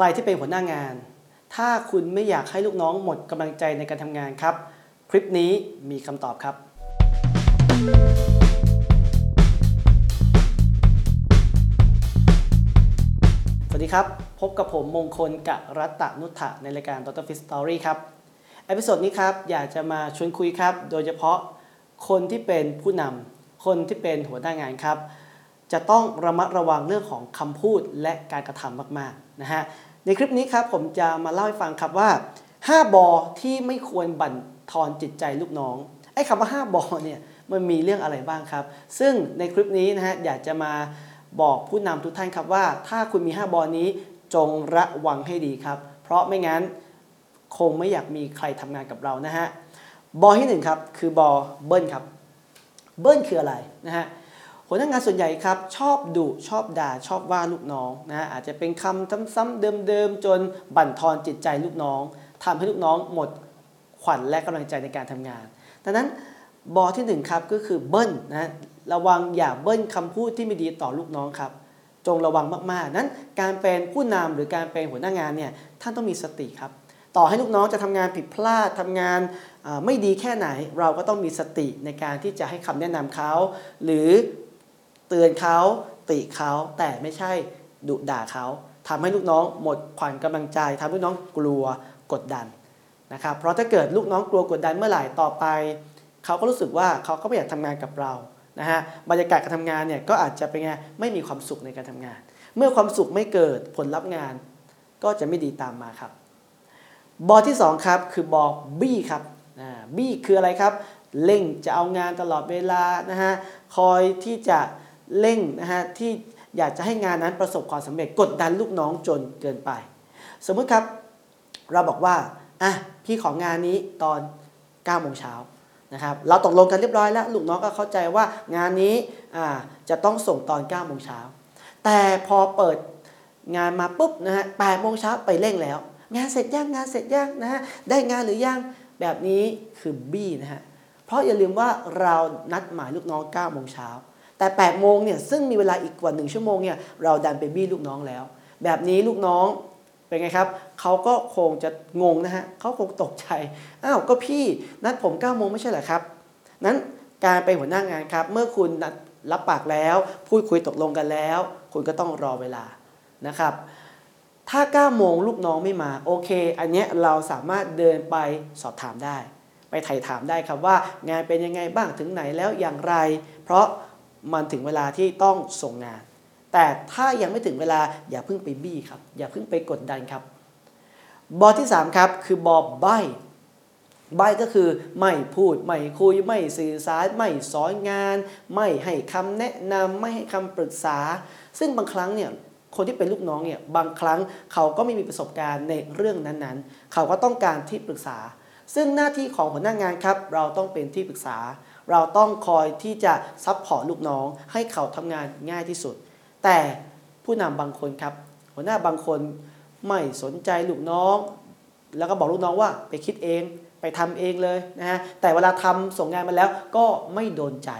ใครที่เป็นหัวหน้างาน ถ้าคุณไม่อยากให้ลูกน้องหมดกำลังใจในการทำงานครับ คลิปนี้มีคำตอบครับ สวัสดีครับ พบกับผมมงคลกะรัตตนุถะในรายการ Dr. Fit Story ครับ episode นี้ครับ อยากจะมาชวนคุยครับ โดยเฉพาะคนที่เป็นผู้นำคนที่เป็นหัวหน้างานครับ จะต้องระมัดระวังเรื่องของคำพูดและการกระทำมากๆนะฮะในคลิปนี้ครับผมจะมาเล่าให้ฟังครับว่า 5 บอที่ไม่ควรบั่นทอนจิตใจลูกน้องไอ้คำว่า 5 บอเนี่ยมันมีเรื่องอะไรบ้างครับ ซึ่งในคลิปนี้นะฮะอยากจะมาบอกผู้นำทุกท่านครับว่า ถ้าคุณมี 5 บอนี้จงระวังให้ดีครับ เพราะไม่งั้นคงไม่อยากมีใครทำงานกับเรานะฮะบอที่หนึ่งครับคือบอเบิ้ลครับเบิ้ลคืออะไรนะฮะ หัวหน้างานส่วนใหญ่ครับชอบดุชอบด่าชอบว่าลูกน้องนะฮะอาจจะเป็นคำซ้ำๆเดิมๆ จนบั่นทอนจิตใจลูกน้องทำให้ลูกน้องหมดขวัญและกำลังใจในการทำงานดังนั้นบอที่หนึ่งครับก็คือเบิ้ลนะระวังอย่าเบิ้ลคำพูดที่ไม่ดีต่อลูกน้องครับ จงระวังมากๆ นั้นการเป็นผู้นำหรือการเป็นหัวหน้างานเนี่ยท่านต้องมีสติครับ ต่อให้ลูกน้องจะทำงานผิดพลาดทำงานไม่ดีแค่ไหน เราก็ต้องมีสติในการที่จะให้คำแนะนำเขา หรือ เตือนเขาติเขาแต่ไม่ใช่ดุด่าเขาทำให้ลูกน้องหมดขวัญกำลังใจทำให้ลูกน้องกลัวกดดันนะครับเพราะถ้าเกิดลูกน้องกลัวกดดันเมื่อไหร่ต่อไป เขาก็รู้สึกว่าเขาก็ไม่อยากทำงานกับเรานะฮะบรรยากาศการทำงานเนี่ยก็อาจจะเป็นไงไม่มีความสุขในการทำงาน เมื่อความสุขไม่เกิดผลลัพธ์งานก็จะไม่ดีตามมาครับ บอที่ 2 ครับ คือบอบี้ครับบี้คืออะไรครับเร่งจะเอางานตลอดเวลานะฮะคอยที่จะ เร่งนะฮะที่อยากจะให้งานนั้นประสบความสำเร็จกดดันลูกน้องจนเกินไป สมมติครับ เราบอกว่าอะพี่ของงานนี้ตอน9โมงเช้านะครับเราตกลงกันเรียบร้อยแล้ว ลูกน้องก็เข้าใจว่างานนี้อ่าจะต้องส่งตอน9โมงเช้าแต่พอเปิดงานมาปุ๊บนะฮะ8โมงเช้าไปเร่งแล้ว งานเสร็จยังงานเสร็จยังนะฮะได้งานหรือยังแบบนี้คือบี้นะฮะเพราะอย่าลืมว่าเรานัดหมายลูกน้อง9โมงเช้า แต่8โมงเนี่ยซึ่งมีเวลาอีกกว่า 1 ชั่วโมงเนี่ยเราดันไปบี้ลูกน้องแล้ว แบบนี้ลูกน้องเป็นไงครับเขาก็คงจะงงนะฮะเขาคงตกใจอ้าวก็พี่นัดผม9โมงไม่ใช่เหรอครับ นั้นการเป็นหัวหน้างานครับ เมื่อคุณนัดรับปากแล้ว พูดคุยตกลงกันแล้ว คุณก็ต้องรอเวลานะครับ ถ้า9โมงลูกน้องไม่มาโอเค อันเนี้ยเราสามารถเดินไปสอบถามได้ ไปไถ่ถามได้ครับว่างานเป็นยังไงบ้างถึงไหนแล้วอย่างไร เพราะ มันถึงเวลาที่ต้องส่งงาน แต่ถ้ายังไม่ถึงเวลาอย่าเพิ่งไปบี้ครับ อย่าเพิ่งไปกดดันครับ บอที่ 3 ครับคือบอใบ้ ใบ้ก็คือไม่พูด ไม่คุย ไม่สื่อสาร ไม่สอนงาน ไม่ให้คำแนะนำไม่ให้คำปรึกษา ซึ่งบางครั้งเนี่ยคนที่เป็นลูกน้องเนี่ยบางครั้งเขาก็ไม่มีประสบการณ์ในเรื่องนั้นๆ เขาก็ต้องการที่ปรึกษา ซึ่งหน้าที่ของหัวหน้างานครับ เราต้องเป็นที่ปรึกษา เราต้องคอยที่จะ support ลูกน้อง ให้เขาทำงานง่ายที่สุด แต่ผู้นำบางคนครับ หัวหน้าบางคนไม่สนใจลูกน้อง แล้วก็บอกลูกน้องว่าไปคิดเองไปทำเองเลยนะฮะแต่เวลาทำส่งงานมาแล้วก็ไม่โดนใจ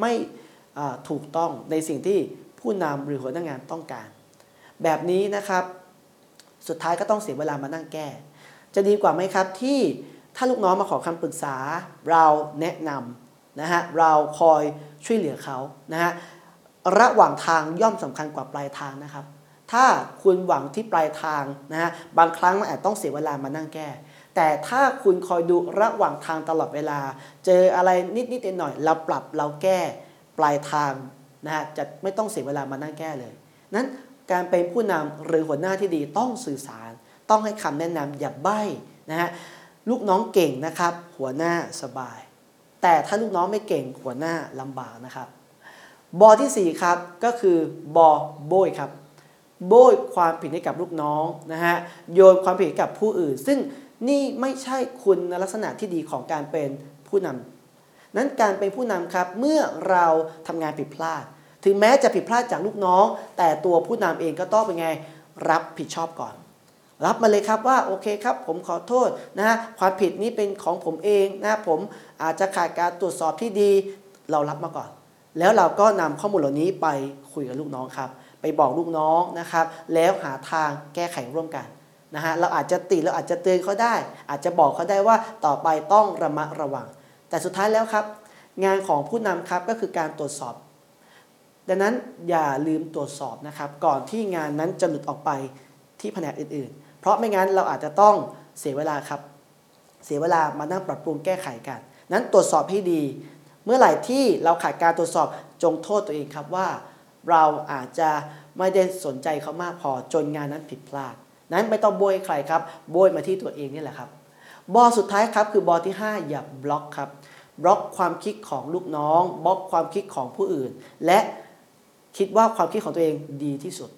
ไม่ถูกต้องในสิ่งที่ผู้นำหรือหัวหน้างานต้องการ แบบนี้นะครับ สุดท้ายก็ต้องเสียเวลามานั่งแก้ จะดีกว่าไหมครับที่ถ้าลูกน้องมาขอคำปรึกษาเราแนะนำ นะฮะเราคอยช่วยเหลือเขานะฮะระหว่างทางย่อมสำคัญกว่าปลายทางนะครับ ถ้าคุณหวังที่ปลายทางนะฮะบางครั้งมันอาจต้องเสียเวลามานั่งแก้ แต่ถ้าคุณคอยดูระหว่างทางตลอดเวลา เจออะไรนิดๆหน่อยเราปรับเราแก้ปลายทางนะฮะจะไม่ต้องเสียเวลามานั่งแก้เลย นั้นการเป็นผู้นำหรือหัวหน้าที่ดีต้องสื่อสาร ต้องให้คำแนะนำอย่าใบ้นะฮะลูกน้องเก่งนะครับ หัวหน้าสบาย แต่ถ้าลูกน้องไม่เก่งหัวหน้าลำบากนะครับ บอที่ 4 ครับก็คือบอโบยครับ โบยความผิดให้กับลูกน้องนะฮะโยนความผิดกับผู้อื่น ซึ่งนี่ไม่ใช่คุณลักษณะที่ดีของการเป็นผู้นำนั้นการเป็นผู้นำครับเมื่อเราทำงานผิดพลาด ถึงแม้จะผิดพลาดจากลูกน้อง แต่ตัวผู้นำเองก็ต้องเป็นไงรับผิดชอบก่อน รับมาเลยครับว่าโอเคครับ ผมขอโทษนะฮะความผิดนี้เป็นของผมเองนะผมอาจจะขาดการตรวจสอบที่ดี เรารับมาก่อน แล้วเราก็นำข้อมูลเหล่านี้ไปคุยกับลูกน้องครับ ไปบอกลูกน้องนะครับ แล้วหาทางแก้ไขร่วมกันนะฮะเราอาจจะติเราอาจจะเตือนเขาได้ อาจจะบอกเขาได้ว่าต่อไปต้องระมัดระวัง แต่สุดท้ายแล้วครับ งานของผู้นำครับก็คือการตรวจสอบ ดังนั้นอย่าลืมตรวจสอบนะครับ ก่อนที่งานนั้นจะหลุดออกไปที่แผนกอื่นๆ เพราะไม่งั้นเราอาจจะต้องเสียเวลาครับ เสียเวลามานั่งปรับปรุงแก้ไขกัน นั้นตรวจสอบให้ดี เมื่อไหร่ที่เราขาดการตรวจสอบจงโทษตัวเองครับว่า เราอาจจะไม่ได้สนใจเขามากพอจนงานนั้นผิดพลาด นั้นไม่ต้องโบยใครครับโบยมาที่ตัวเองนี่แหละครับ บอสุดท้ายครับคือบอที่ 5 อย่าบล็อกครับบล็อกความคิดของลูกน้องบล็อกความคิดของผู้อื่น และคิดว่าความคิดของตัวเองดีที่สุด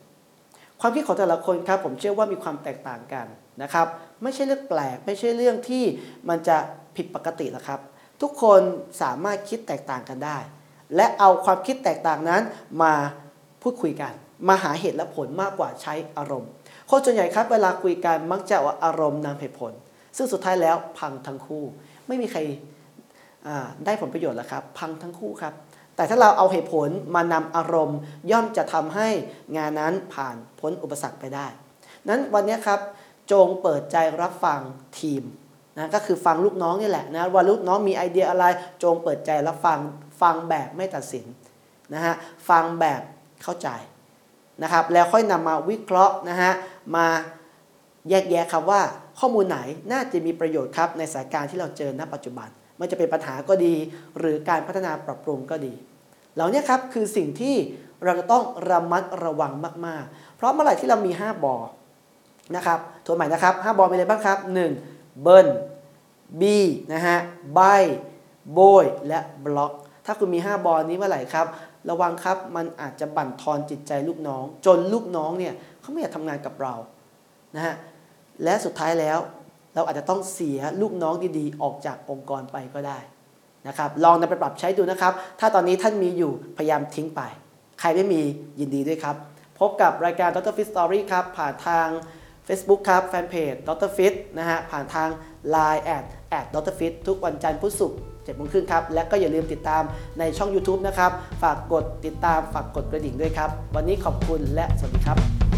ความคิดของแต่ละคนครับผมเชื่อว่ามีความแตกต่างกันนะครับ ไม่ใช่เรื่องแปลก ไม่ใช่เรื่องที่มันจะผิดปกติหรอกครับ ทุกคนสามารถคิดแตกต่างกันได้ และเอาความคิดแตกต่างนั้นมาพูดคุยกัน มาหาเหตุและผลมากกว่าใช้อารมณ์คนส่วนใหญ่ครับเวลาคุยกันมักจะเอาอารมณ์นำเหตุผล ซึ่งสุดท้ายแล้วพังทั้งคู่ ไม่มีใครได้ผลประโยชน์แล้วครับ พังทั้งคู่ครับ แต่ถ้าเราเอาเหตุผลมานำอารมณ์ ย่อมจะทำให้งานนั้นผ่านพ้นอุปสรรคไปได้ นั้นวันนี้ครับจงเปิดใจรับฟังทีมนะก็คือฟังลูกน้องนี่แหละนะว่าลูกน้องมีไอเดียอะไร จงเปิดใจรับฟังฟังแบบไม่ตัดสินนะฮะฟังแบบเข้าใจนะครับแล้วค่อยนำมาวิเคราะห์นะฮะมาแยกแยะครับว่า ข้อมูลไหนน่าจะมีประโยชน์ครับในสถานการณ์ที่เราเจอณปัจจุบันมันจะเป็นปัญหาก็ดี หรือการพัฒนาปรับปรุงก็ดี เหล่านี้ครับคือสิ่งที่เราจะต้องระมัดระวังมาก ๆ เพราะเมื่อไหร่ที่เรามี 5 บอนะครับทวนใหม่นะครับ 5 บอมีอะไรบ้างครับ 1. เบิ้ล B นะฮะใบโบยและบล็อก ถ้าคุณมี 5 บอนี้เมื่อไหร่ครับ ระวังครับมันอาจจะบั่นทอนจิตใจลูกน้อง จนลูกน้องเนี่ยเขาไม่อยากทำงานกับเรานะฮะ และสุดท้ายแล้ว เราอาจจะต้องเสียลูกน้องดีๆ ออกจากองค์กรไปก็ได้นะครับลองนำไปปรับใช้ดูนะครับ ถ้าตอนนี้ท่านมีอยู่พยายามทิ้งไป ใครไม่มียินดีด้วยครับ พบกับรายการ Dr. Fit Story ครับ ผ่านทาง Facebook ครับแฟนเพจ Dr. Fit นะฮะผ่านทาง Line แอดแอด Dr. Fit ทุกวันจันทร์พุธศุกร์7โมงครึ่งครับ และก็อย่าลืมติดตามในช่อง YouTube นะครับ ฝากกดติดตามฝากกดกระดิ่งด้วยครับ วันนี้ขอบคุณและสวัสดีครับ